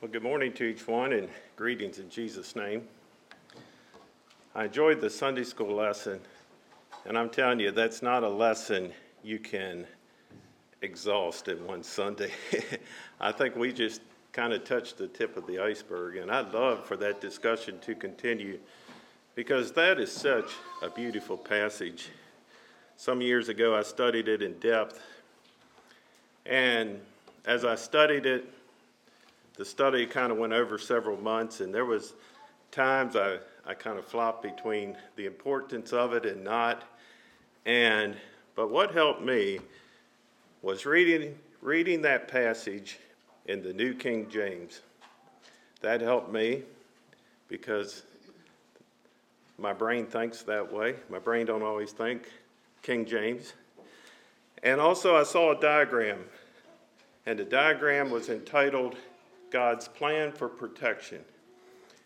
Well, good morning to each one and greetings in Jesus' name. I enjoyed the Sunday school lesson, and I'm telling you, that's not a lesson you can exhaust in one Sunday. I think we just kind of touched the tip of the iceberg, and I'd love for that discussion to continue because that is such a beautiful passage. Some years ago, I studied it in depth, and as I studied it, the study kind of went over several months, and there was times I, I kind of flopped between the importance of it and not. And but what helped me was reading reading that passage in the New King James. That helped me because my brain thinks that way. My brain don't always think King James. And also I saw a diagram, and the diagram was entitled God's plan for protection.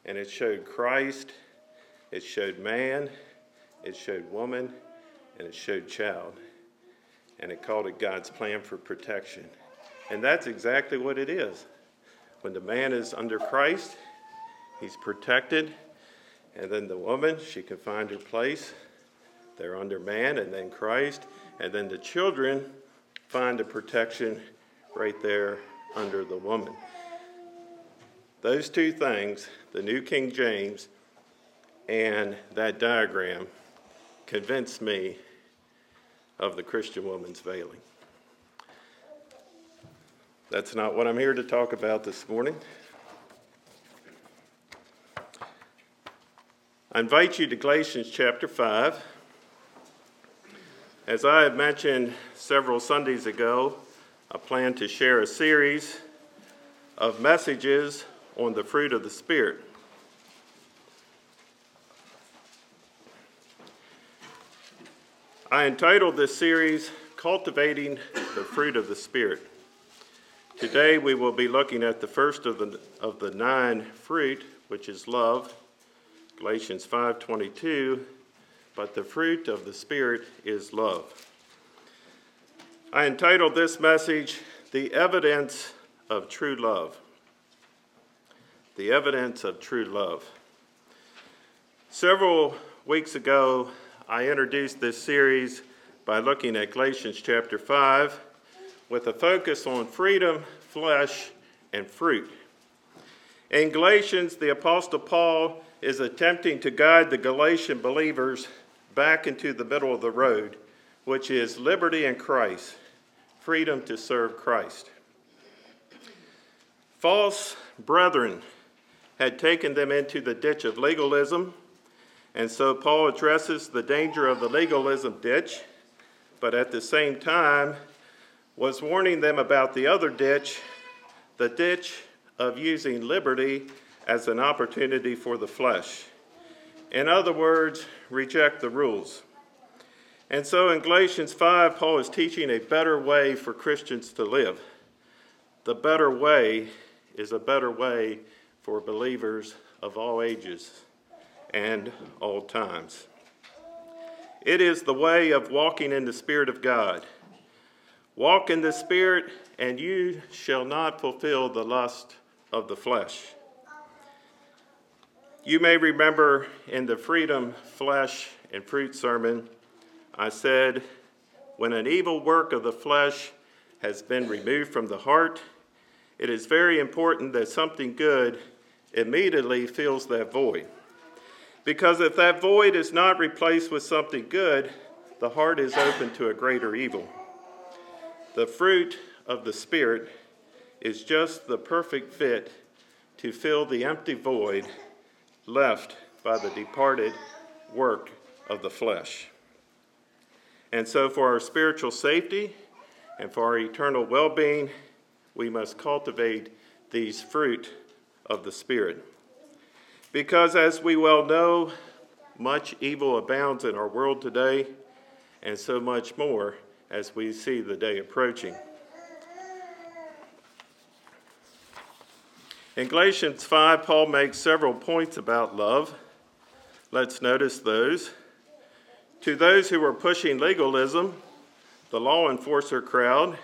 And it showed Christ, it showed man, it showed woman, and it showed child. And it called it God's plan for protection. And that's exactly what it is. When the man is under Christ, he's protected. And then the woman, she can find her place. They're under man and then Christ. And then the children find the protection right there under the woman. Those two things, the New King James and that diagram, convinced me of the Christian woman's veiling. That's not what I'm here to talk about this morning. I invite you to Galatians chapter 5. As I have mentioned several Sundays ago, I plan to share a series of messages on the fruit of the Spirit. I entitled this series Cultivating the Fruit of the Spirit. Today we will be looking at the first of the, of the nine fruit, which is love, Galatians 5:22, but the fruit of the Spirit is love. I entitled this message The Evidence of True Love the evidence of true love. Several weeks ago, I introduced this series by looking at Galatians chapter 5 with a focus on freedom, flesh, and fruit. In Galatians, the Apostle Paul is attempting to guide the Galatian believers back into the middle of the road, which is liberty in Christ, freedom to serve Christ. False brethren had taken them into the ditch of legalism. And so Paul addresses the danger of the legalism ditch, but at the same time was warning them about the other ditch, the ditch of using liberty as an opportunity for the flesh. In other words, reject the rules. And so in Galatians 5, Paul is teaching a better way for Christians to live. The better way is a better way for believers of all ages and all times. It is the way of walking in the Spirit of God. Walk in the Spirit, and you shall not fulfill the lust of the flesh. You may remember in the Freedom, Flesh, and Fruit sermon, I said, when an evil work of the flesh has been removed from the heart, it is very important that something good immediately fills that void. Because if that void is not replaced with something good, the heart is open to a greater evil. The fruit of the Spirit is just the perfect fit to fill the empty void left by the departed work of the flesh. And so, for our spiritual safety and for our eternal well being, we must cultivate these fruit of the Spirit. Because, as we well know, much evil abounds in our world today, and so much more as we see the day approaching. In Galatians 5, Paul makes several points about love. Let's notice those. To those who are pushing legalism, the law enforcer crowd,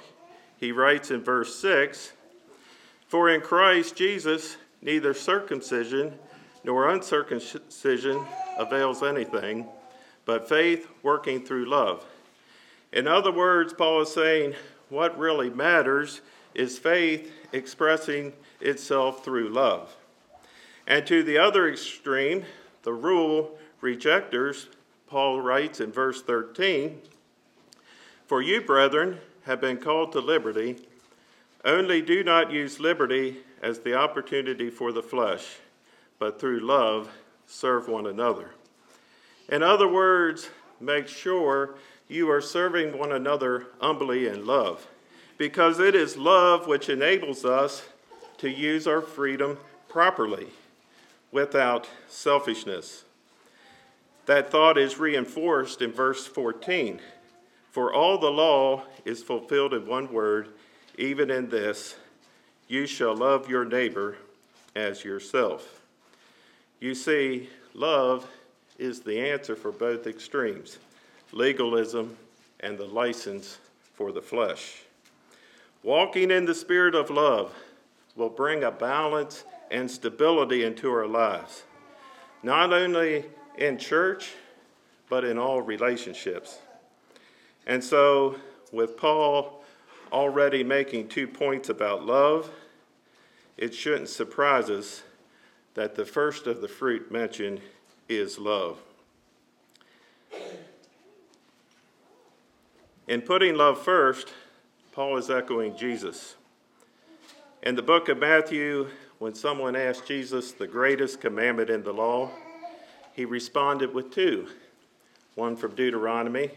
he writes in verse 6 For in Christ Jesus, neither circumcision nor uncircumcision avails anything, but faith working through love. In other words, Paul is saying what really matters is faith expressing itself through love. And to the other extreme, the rule rejectors, Paul writes in verse 13 For you, brethren, have been called to liberty, only do not use liberty as the opportunity for the flesh, but through love serve one another. In other words, make sure you are serving one another humbly in love, because it is love which enables us to use our freedom properly without selfishness. That thought is reinforced in verse 14. For all the law is fulfilled in one word, even in this you shall love your neighbor as yourself. You see, love is the answer for both extremes legalism and the license for the flesh. Walking in the spirit of love will bring a balance and stability into our lives, not only in church, but in all relationships. And so, with Paul already making two points about love, it shouldn't surprise us that the first of the fruit mentioned is love. In putting love first, Paul is echoing Jesus. In the book of Matthew, when someone asked Jesus the greatest commandment in the law, he responded with two one from Deuteronomy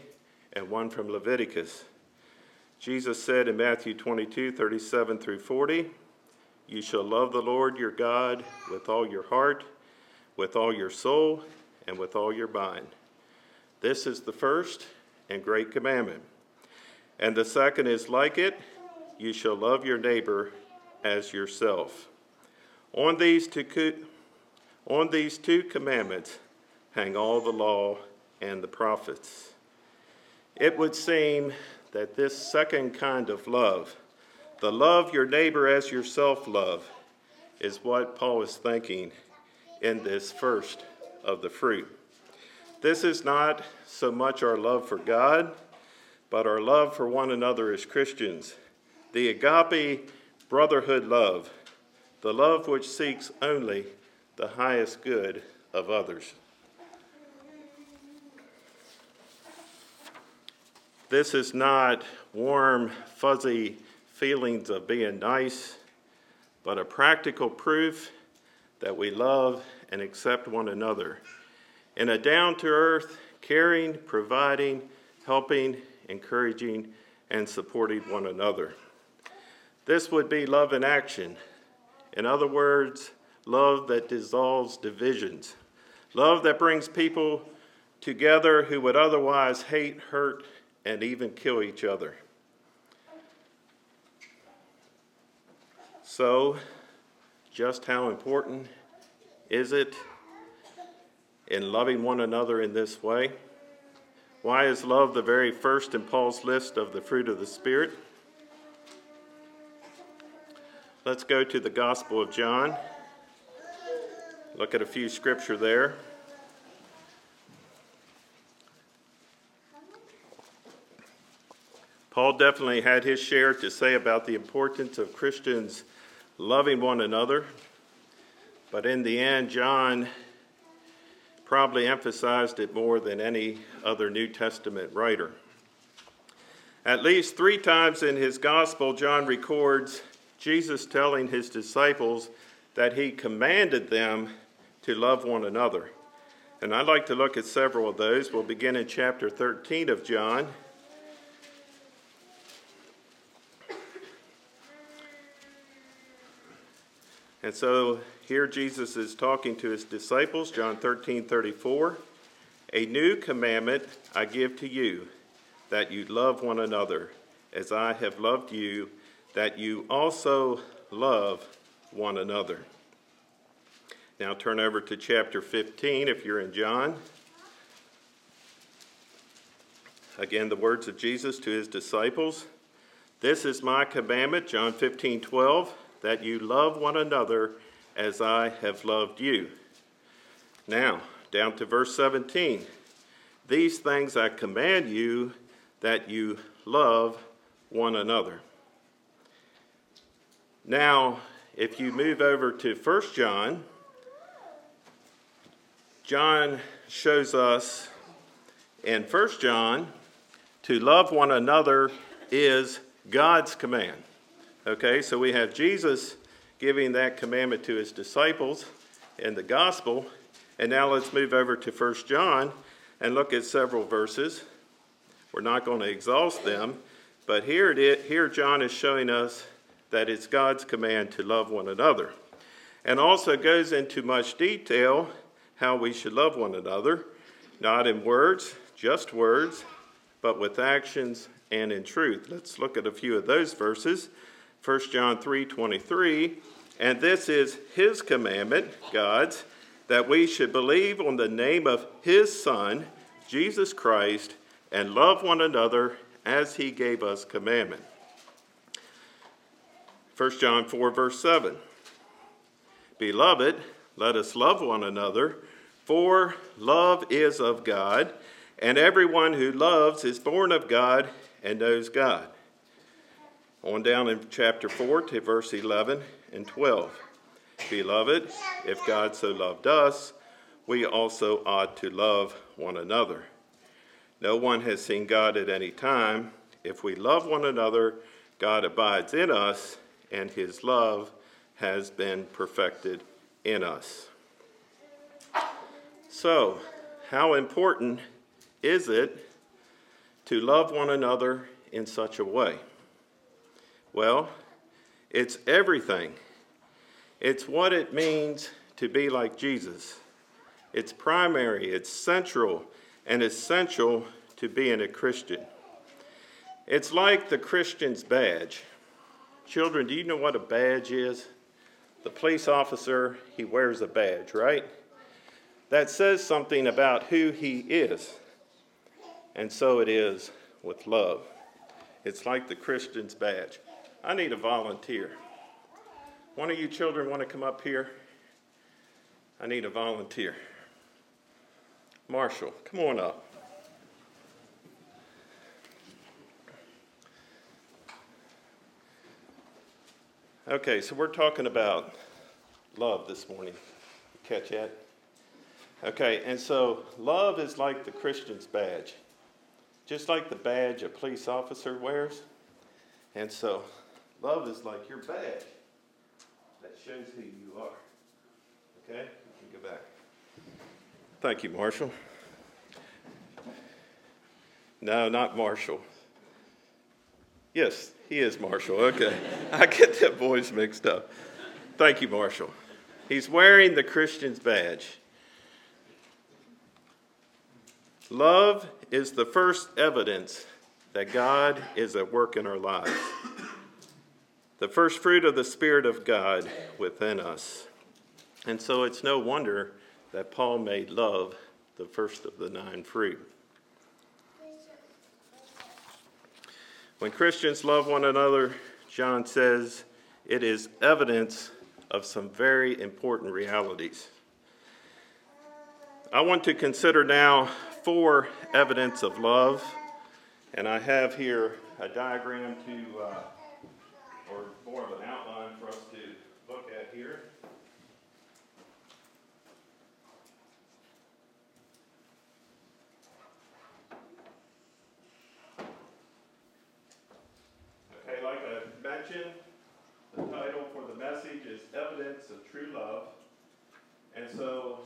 and one from Leviticus. Jesus said in Matthew 22 37 through 40, You shall love the Lord your God with all your heart, with all your soul, and with all your mind. This is the first and great commandment. And the second is like it you shall love your neighbor as yourself. On these two, on these two commandments hang all the law and the prophets. It would seem that this second kind of love, the love your neighbor as yourself love, is what Paul is thinking in this first of the fruit. This is not so much our love for God, but our love for one another as Christians. The agape brotherhood love, the love which seeks only the highest good of others. This is not warm, fuzzy feelings of being nice, but a practical proof that we love and accept one another in a down to earth, caring, providing, helping, encouraging, and supporting one another. This would be love in action. In other words, love that dissolves divisions, love that brings people together who would otherwise hate, hurt, and even kill each other. So, just how important is it in loving one another in this way? Why is love the very first in Paul's list of the fruit of the Spirit? Let's go to the Gospel of John. Look at a few scripture there. Paul definitely had his share to say about the importance of Christians loving one another. But in the end, John probably emphasized it more than any other New Testament writer. At least three times in his gospel, John records Jesus telling his disciples that he commanded them to love one another. And I'd like to look at several of those. We'll begin in chapter 13 of John. And so here Jesus is talking to his disciples, John 13 34. A new commandment I give to you, that you love one another, as I have loved you, that you also love one another. Now turn over to chapter 15 if you're in John. Again, the words of Jesus to his disciples. This is my commandment, John 15 12 that you love one another as I have loved you. Now, down to verse 17. These things I command you that you love one another. Now, if you move over to 1 John, John shows us in 1 John to love one another is God's command. Okay, so we have Jesus giving that commandment to his disciples in the gospel. And now let's move over to 1 John and look at several verses. We're not going to exhaust them, but here, it is, here John is showing us that it's God's command to love one another. And also goes into much detail how we should love one another, not in words, just words, but with actions and in truth. Let's look at a few of those verses. 1 John 3:23, and this is his commandment, God's, that we should believe on the name of his son, Jesus Christ, and love one another as he gave us commandment. 1 John 4 verse 7. Beloved, let us love one another, for love is of God, and everyone who loves is born of God and knows God. On down in chapter 4 to verse 11 and 12. Beloved, if God so loved us, we also ought to love one another. No one has seen God at any time. If we love one another, God abides in us, and his love has been perfected in us. So, how important is it to love one another in such a way? Well, it's everything. It's what it means to be like Jesus. It's primary, it's central, and essential to being a Christian. It's like the Christian's badge. Children, do you know what a badge is? The police officer, he wears a badge, right? That says something about who he is. And so it is with love. It's like the Christian's badge. I need a volunteer. One of you children want to come up here? I need a volunteer. Marshall, come on up. Okay, so we're talking about love this morning. Catch that? Okay, and so love is like the Christian's badge just like the badge a police officer wears. And so, love is like your badge that shows who you are. Okay? You can go back. Thank you, Marshall. No, not Marshall. Yes, he is Marshall. Okay. I get that boys mixed up. Thank you, Marshall. He's wearing the Christian's badge. Love is the first evidence that God is at work in our lives. The first fruit of the Spirit of God within us. And so it's no wonder that Paul made love the first of the nine fruit. When Christians love one another, John says, it is evidence of some very important realities. I want to consider now four evidence of love, and I have here a diagram to, uh, more of an outline for us to look at here. Okay, like I mentioned, the title for the message is Evidence of True Love. And so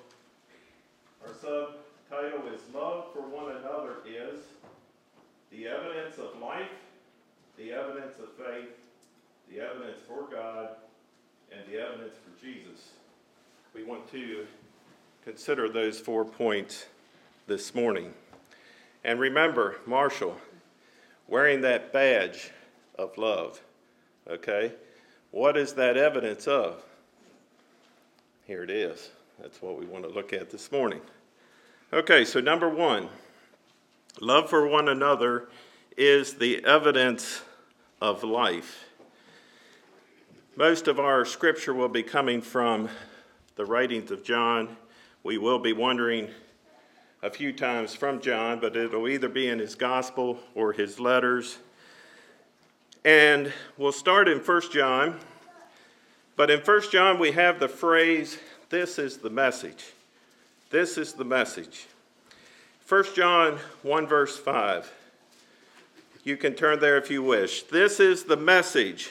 our subtitle is Love for One Another is the evidence of life, the evidence of faith, the evidence for God, and the evidence for Jesus. We want to consider those four points this morning. And remember, Marshall, wearing that badge of love, okay? What is that evidence of? Here it is. That's what we want to look at this morning. Okay, so number one, love for one another is the evidence of life. Most of our scripture will be coming from the writings of John. We will be wondering a few times from John, but it'll either be in his gospel or his letters. And we'll start in 1 John. But in 1 John, we have the phrase, This is the message. This is the message. 1 John 1, verse 5. You can turn there if you wish. This is the message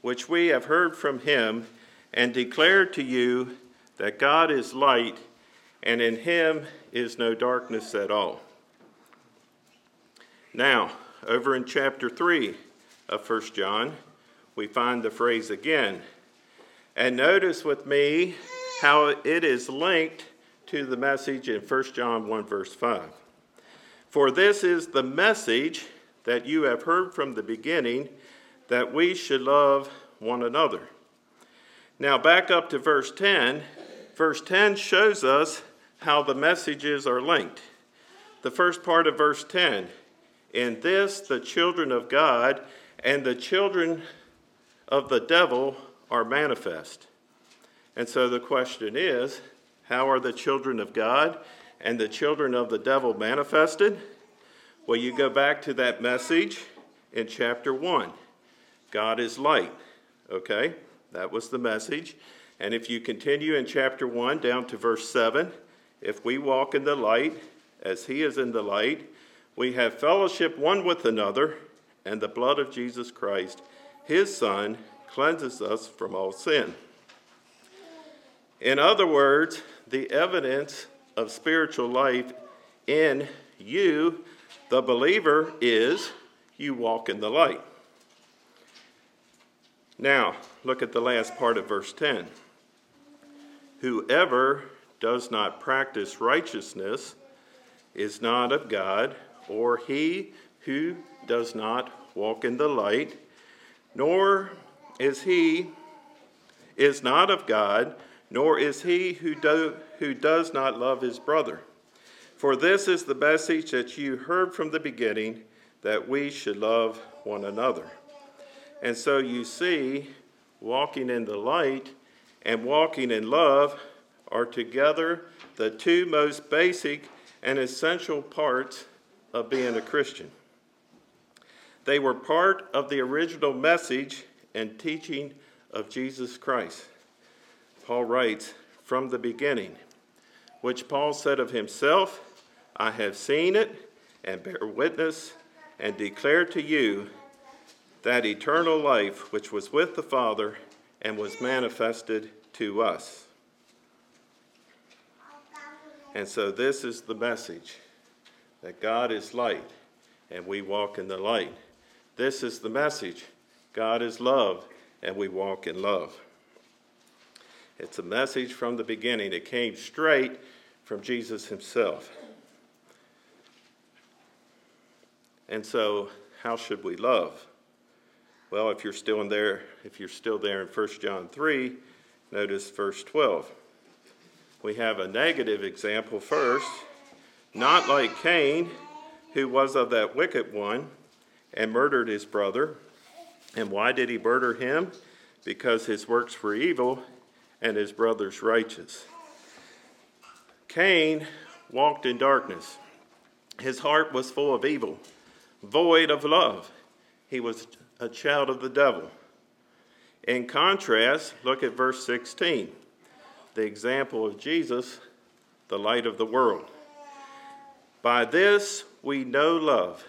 which we have heard from him and declared to you that God is light and in him is no darkness at all. Now, over in chapter 3 of 1 John, we find the phrase again. And notice with me how it is linked to the message in 1 John 1, verse 5. For this is the message that you have heard from the beginning that we should love one another. Now, back up to verse 10. Verse 10 shows us how the messages are linked. The first part of verse 10 In this, the children of God and the children of the devil are manifest. And so the question is how are the children of God and the children of the devil manifested? Well, you go back to that message in chapter 1. God is light. Okay? That was the message. And if you continue in chapter 1 down to verse 7, if we walk in the light as he is in the light, we have fellowship one with another, and the blood of Jesus Christ, his Son, cleanses us from all sin. In other words, the evidence of spiritual life in you the believer is you walk in the light. Now, look at the last part of verse 10. Whoever does not practice righteousness is not of God, or he who does not walk in the light, nor is he is not of God, nor is he who, do, who does not love his brother. For this is the message that you heard from the beginning that we should love one another. And so you see, walking in the light and walking in love are together the two most basic and essential parts of being a Christian. They were part of the original message and teaching of Jesus Christ. Paul writes, from the beginning, which Paul said of himself, I have seen it and bear witness and declare to you that eternal life which was with the Father and was manifested to us. And so, this is the message that God is light and we walk in the light. This is the message God is love and we walk in love. It's a message from the beginning. It came straight from Jesus himself. And so, how should we love? Well, if you're still in there, if you're still there in 1 John 3, notice verse 12. We have a negative example first, not like Cain, who was of that wicked one and murdered his brother. And why did he murder him? Because his works were evil and his brother's righteous. Cain walked in darkness. His heart was full of evil void of love. He was a child of the devil. In contrast, look at verse 16 the example of Jesus, the light of the world. By this we know love,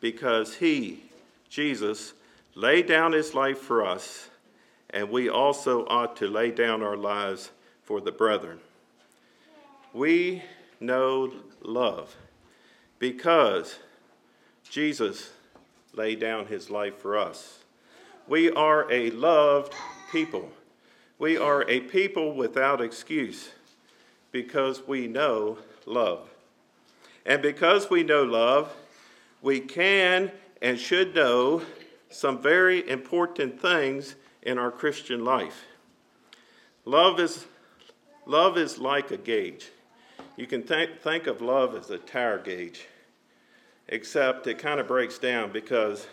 because he, Jesus, laid down his life for us, and we also ought to lay down our lives for the brethren. We know love because Jesus laid down his life for us. We are a loved people. We are a people without excuse because we know love. And because we know love, we can and should know some very important things in our Christian life. Love is, love is like a gauge. You can th- think of love as a tire gauge except it kind of breaks down because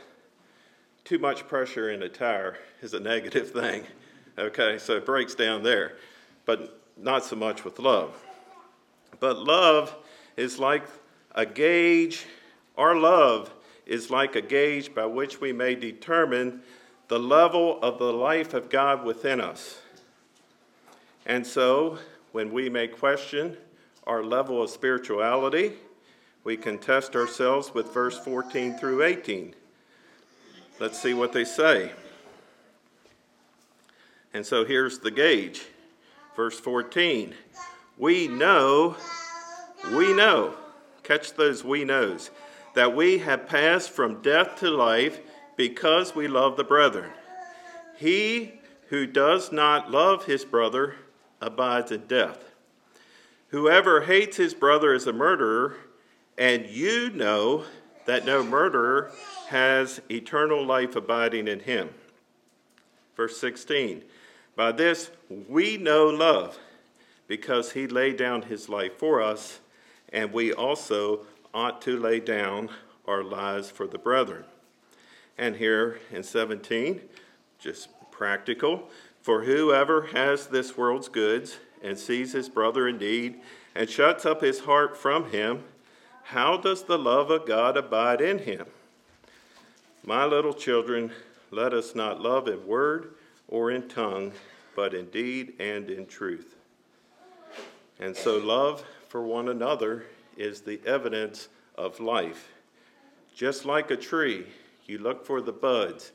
too much pressure in a tire is a negative thing. Okay, so it breaks down there, but not so much with love. But love is like a gauge, our love is like a gauge by which we may determine the level of the life of God within us. And so, when we may question our level of spirituality, we can test ourselves with verse 14 through 18. Let's see what they say. And so here's the gauge. Verse 14. We know, we know, catch those we knows, that we have passed from death to life because we love the brethren. He who does not love his brother abides in death. Whoever hates his brother is a murderer, and you know that no murderer has eternal life abiding in him. Verse 16 By this we know love, because he laid down his life for us, and we also ought to lay down our lives for the brethren. And here in 17, just practical. For whoever has this world's goods and sees his brother in need and shuts up his heart from him, how does the love of God abide in him? My little children, let us not love in word or in tongue, but in deed and in truth. And so, love for one another is the evidence of life. Just like a tree, you look for the buds,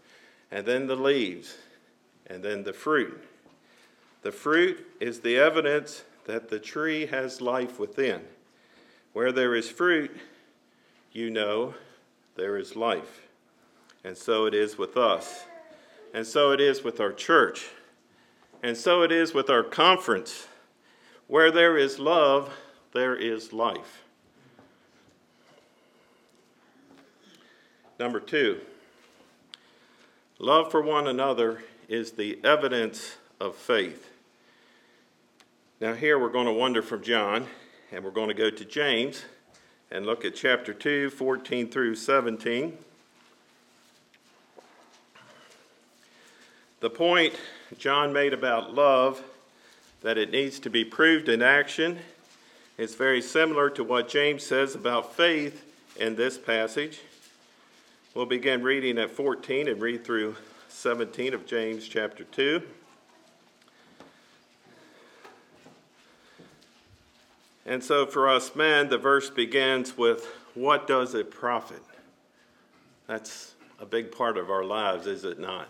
and then the leaves, and then the fruit. The fruit is the evidence that the tree has life within. Where there is fruit, you know there is life. And so it is with us. And so it is with our church. And so it is with our conference. Where there is love, there is life. Number two, love for one another is the evidence of faith. Now, here we're going to wander from John and we're going to go to James and look at chapter 2, 14 through 17. The point John made about love, that it needs to be proved in action, is very similar to what James says about faith in this passage. We'll begin reading at 14 and read through 17 of James chapter 2. And so for us men, the verse begins with, What does it profit? That's a big part of our lives, is it not?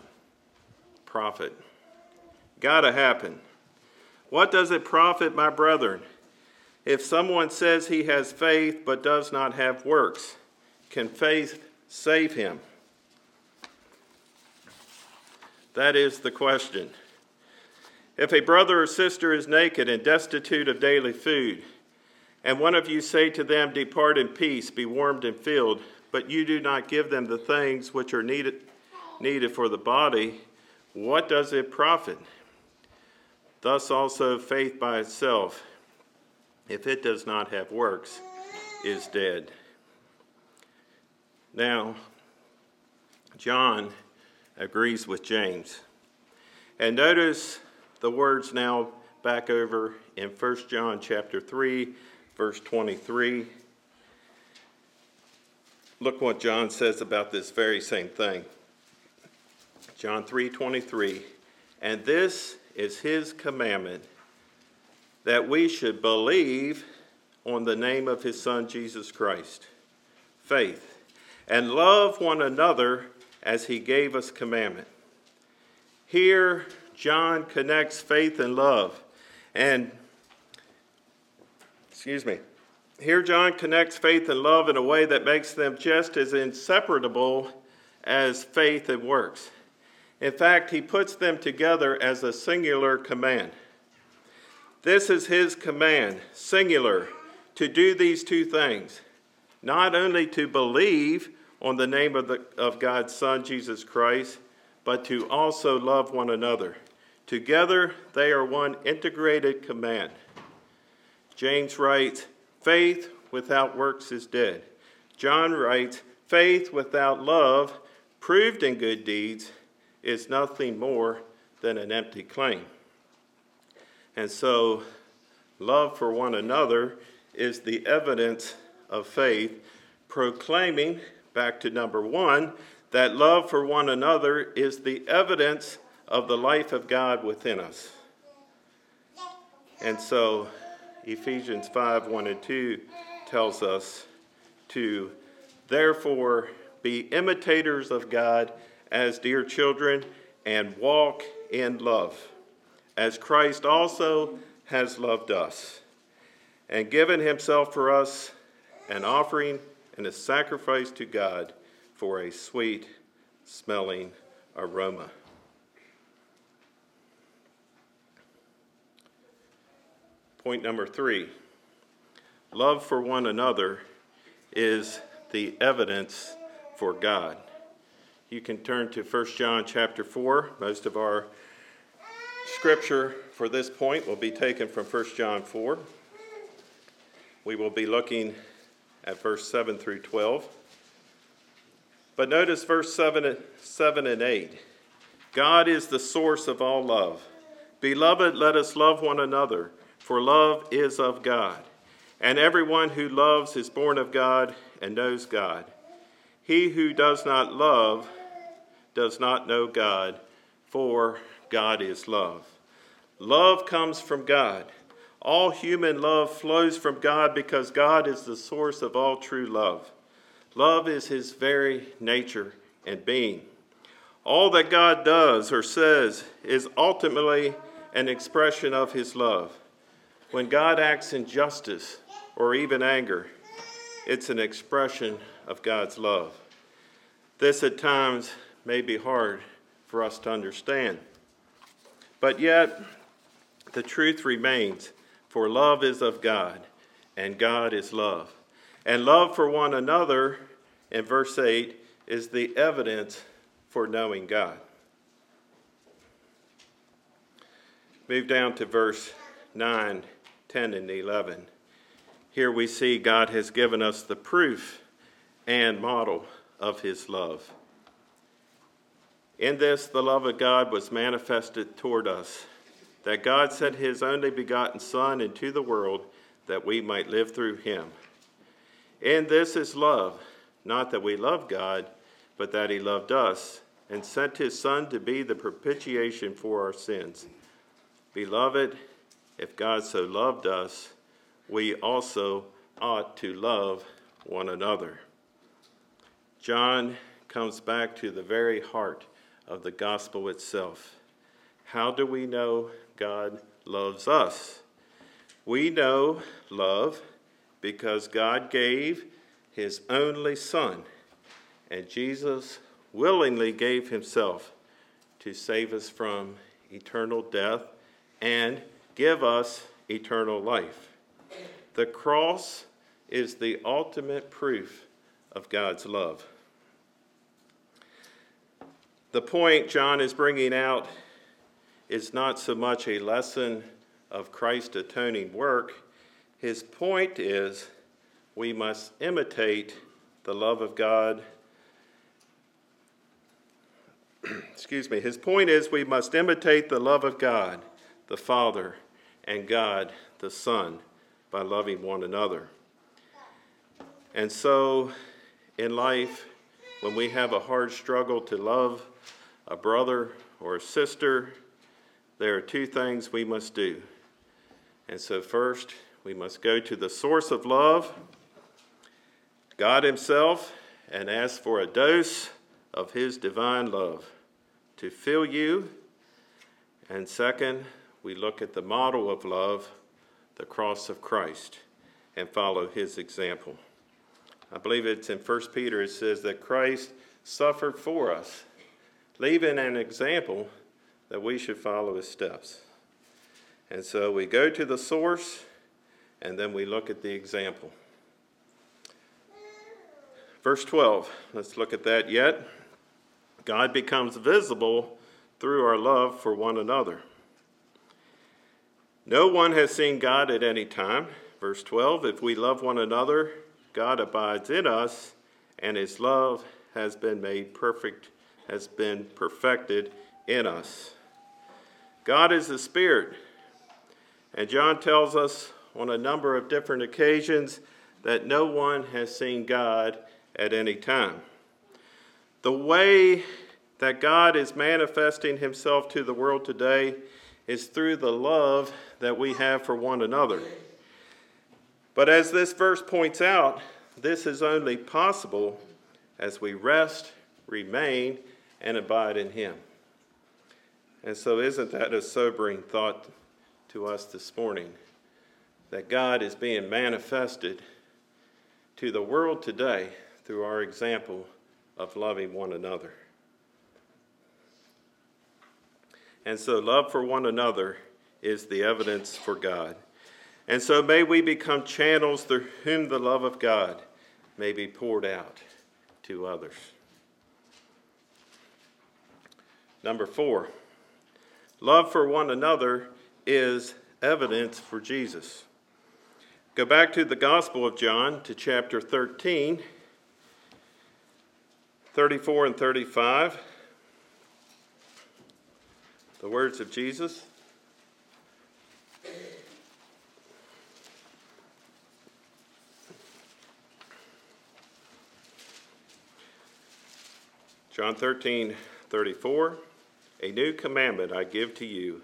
profit. Gotta happen. What does it profit, my brethren, if someone says he has faith but does not have works? Can faith save him? That is the question. If a brother or sister is naked and destitute of daily food, and one of you say to them, Depart in peace, be warmed and filled, but you do not give them the things which are needed, needed for the body, what does it profit? Thus also faith by itself, if it does not have works, is dead. Now, John agrees with James. And notice the words now back over in 1 John chapter 3, verse 23. Look what John says about this very same thing. John 3:23. And this is his commandment that we should believe on the name of his son Jesus Christ. Faith and love one another as he gave us commandment. Here John connects faith and love and excuse me. Here John connects faith and love in a way that makes them just as inseparable as faith and works. In fact, he puts them together as a singular command. This is his command, singular, to do these two things not only to believe on the name of, the, of God's Son, Jesus Christ, but to also love one another. Together, they are one integrated command. James writes, Faith without works is dead. John writes, Faith without love proved in good deeds is nothing more than an empty claim. And so, love for one another is the evidence of faith, proclaiming, back to number one, that love for one another is the evidence of the life of God within us. And so, Ephesians 5 1 and 2 tells us to therefore be imitators of God as dear children and walk in love, as Christ also has loved us and given himself for us an offering and a sacrifice to God for a sweet smelling aroma. Point number three love for one another is the evidence for God. You can turn to 1 John chapter 4. Most of our scripture for this point will be taken from 1 John 4. We will be looking at verse 7 through 12. But notice verse 7, 7 and 8. God is the source of all love. Beloved, let us love one another, for love is of God. And everyone who loves is born of God and knows God. He who does not love does not know God, for God is love. Love comes from God. All human love flows from God because God is the source of all true love. Love is his very nature and being. All that God does or says is ultimately an expression of his love. When God acts in justice or even anger, it's an expression of God's love. This at times may be hard for us to understand. But yet, the truth remains for love is of God, and God is love. And love for one another, in verse 8, is the evidence for knowing God. Move down to verse 9, 10, and 11. Here we see God has given us the proof and model of his love. In this, the love of God was manifested toward us, that God sent his only begotten Son into the world that we might live through him. In this is love, not that we love God, but that he loved us and sent his Son to be the propitiation for our sins. Beloved, if God so loved us, we also ought to love one another. John comes back to the very heart of the gospel itself. How do we know God loves us? We know love because God gave his only Son, and Jesus willingly gave himself to save us from eternal death and give us eternal life. The cross is the ultimate proof of God's love. The point John is bringing out is not so much a lesson of Christ's atoning work. His point is we must imitate the love of God excuse me, his point is we must imitate the love of God, the Father, and God, the Son, by loving one another. And so, in life, when we have a hard struggle to love a brother or a sister, there are two things we must do. And so, first, we must go to the source of love, God Himself, and ask for a dose of His divine love to fill you. And second, we look at the model of love, the cross of Christ, and follow his example. I believe it's in 1 Peter, it says that Christ suffered for us, leaving an example that we should follow his steps. And so we go to the source and then we look at the example. Verse 12, let's look at that yet. God becomes visible through our love for one another. No one has seen God at any time. Verse 12 If we love one another, God abides in us, and his love has been made perfect has been perfected in us. God is the Spirit, and John tells us on a number of different occasions that no one has seen God at any time. The way that God is manifesting himself to the world today is through the love that we have for one another. But as this verse points out, this is only possible as we rest, remain, and abide in Him. And so, isn't that a sobering thought to us this morning? That God is being manifested to the world today through our example of loving one another. And so, love for one another is the evidence for God. And so, may we become channels through whom the love of God may be poured out to others. Number four, love for one another is evidence for Jesus. Go back to the Gospel of John to chapter 13, 34 and 35. The words of Jesus. John 13, 34. A new commandment I give to you,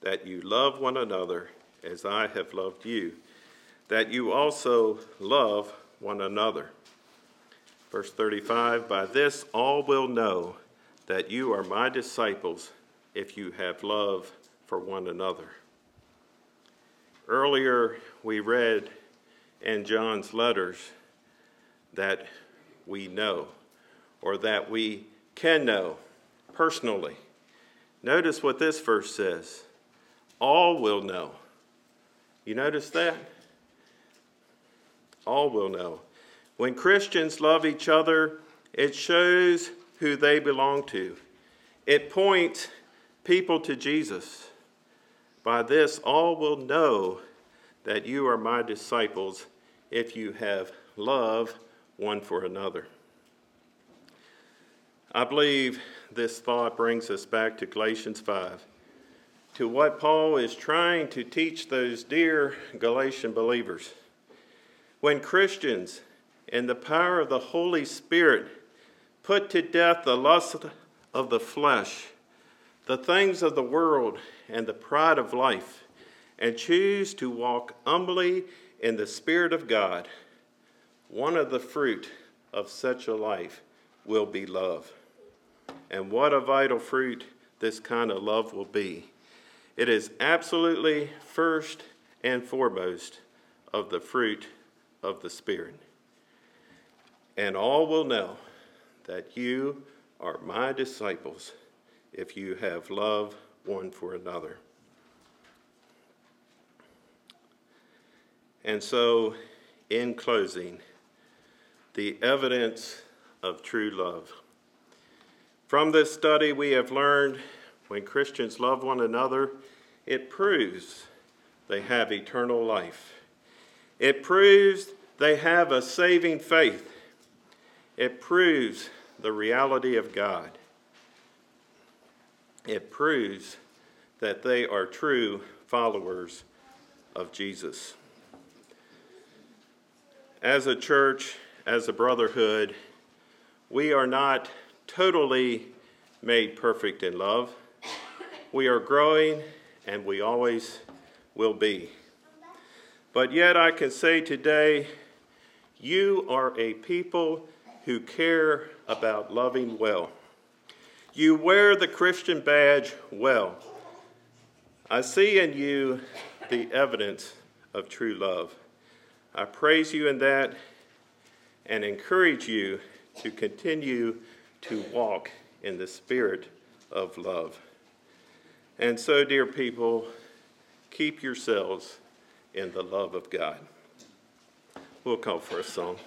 that you love one another as I have loved you, that you also love one another. Verse 35 By this all will know that you are my disciples if you have love for one another. Earlier, we read in John's letters that we know, or that we can know personally. Notice what this verse says all will know. You notice that? All will know. When Christians love each other, it shows who they belong to. It points people to Jesus. By this, all will know that you are my disciples if you have love one for another. I believe this thought brings us back to Galatians 5, to what Paul is trying to teach those dear Galatian believers. When Christians, in the power of the Holy Spirit, put to death the lust of the flesh, the things of the world, and the pride of life, and choose to walk humbly in the Spirit of God, one of the fruit of such a life will be love. And what a vital fruit this kind of love will be. It is absolutely first and foremost of the fruit of the Spirit. And all will know that you are my disciples if you have love one for another. And so, in closing, the evidence of true love. From this study, we have learned when Christians love one another, it proves they have eternal life. It proves they have a saving faith. It proves the reality of God it proves that they are true followers of Jesus. As a church, as a brotherhood, we are not totally made perfect in love. We are growing, and we always will be. But yet, I can say today, you are a people who care about loving well. You wear the Christian badge well. I see in you the evidence of true love. I praise you in that and encourage you to continue to walk in the spirit of love. And so, dear people, keep yourselves in the love of God. We'll call for a song.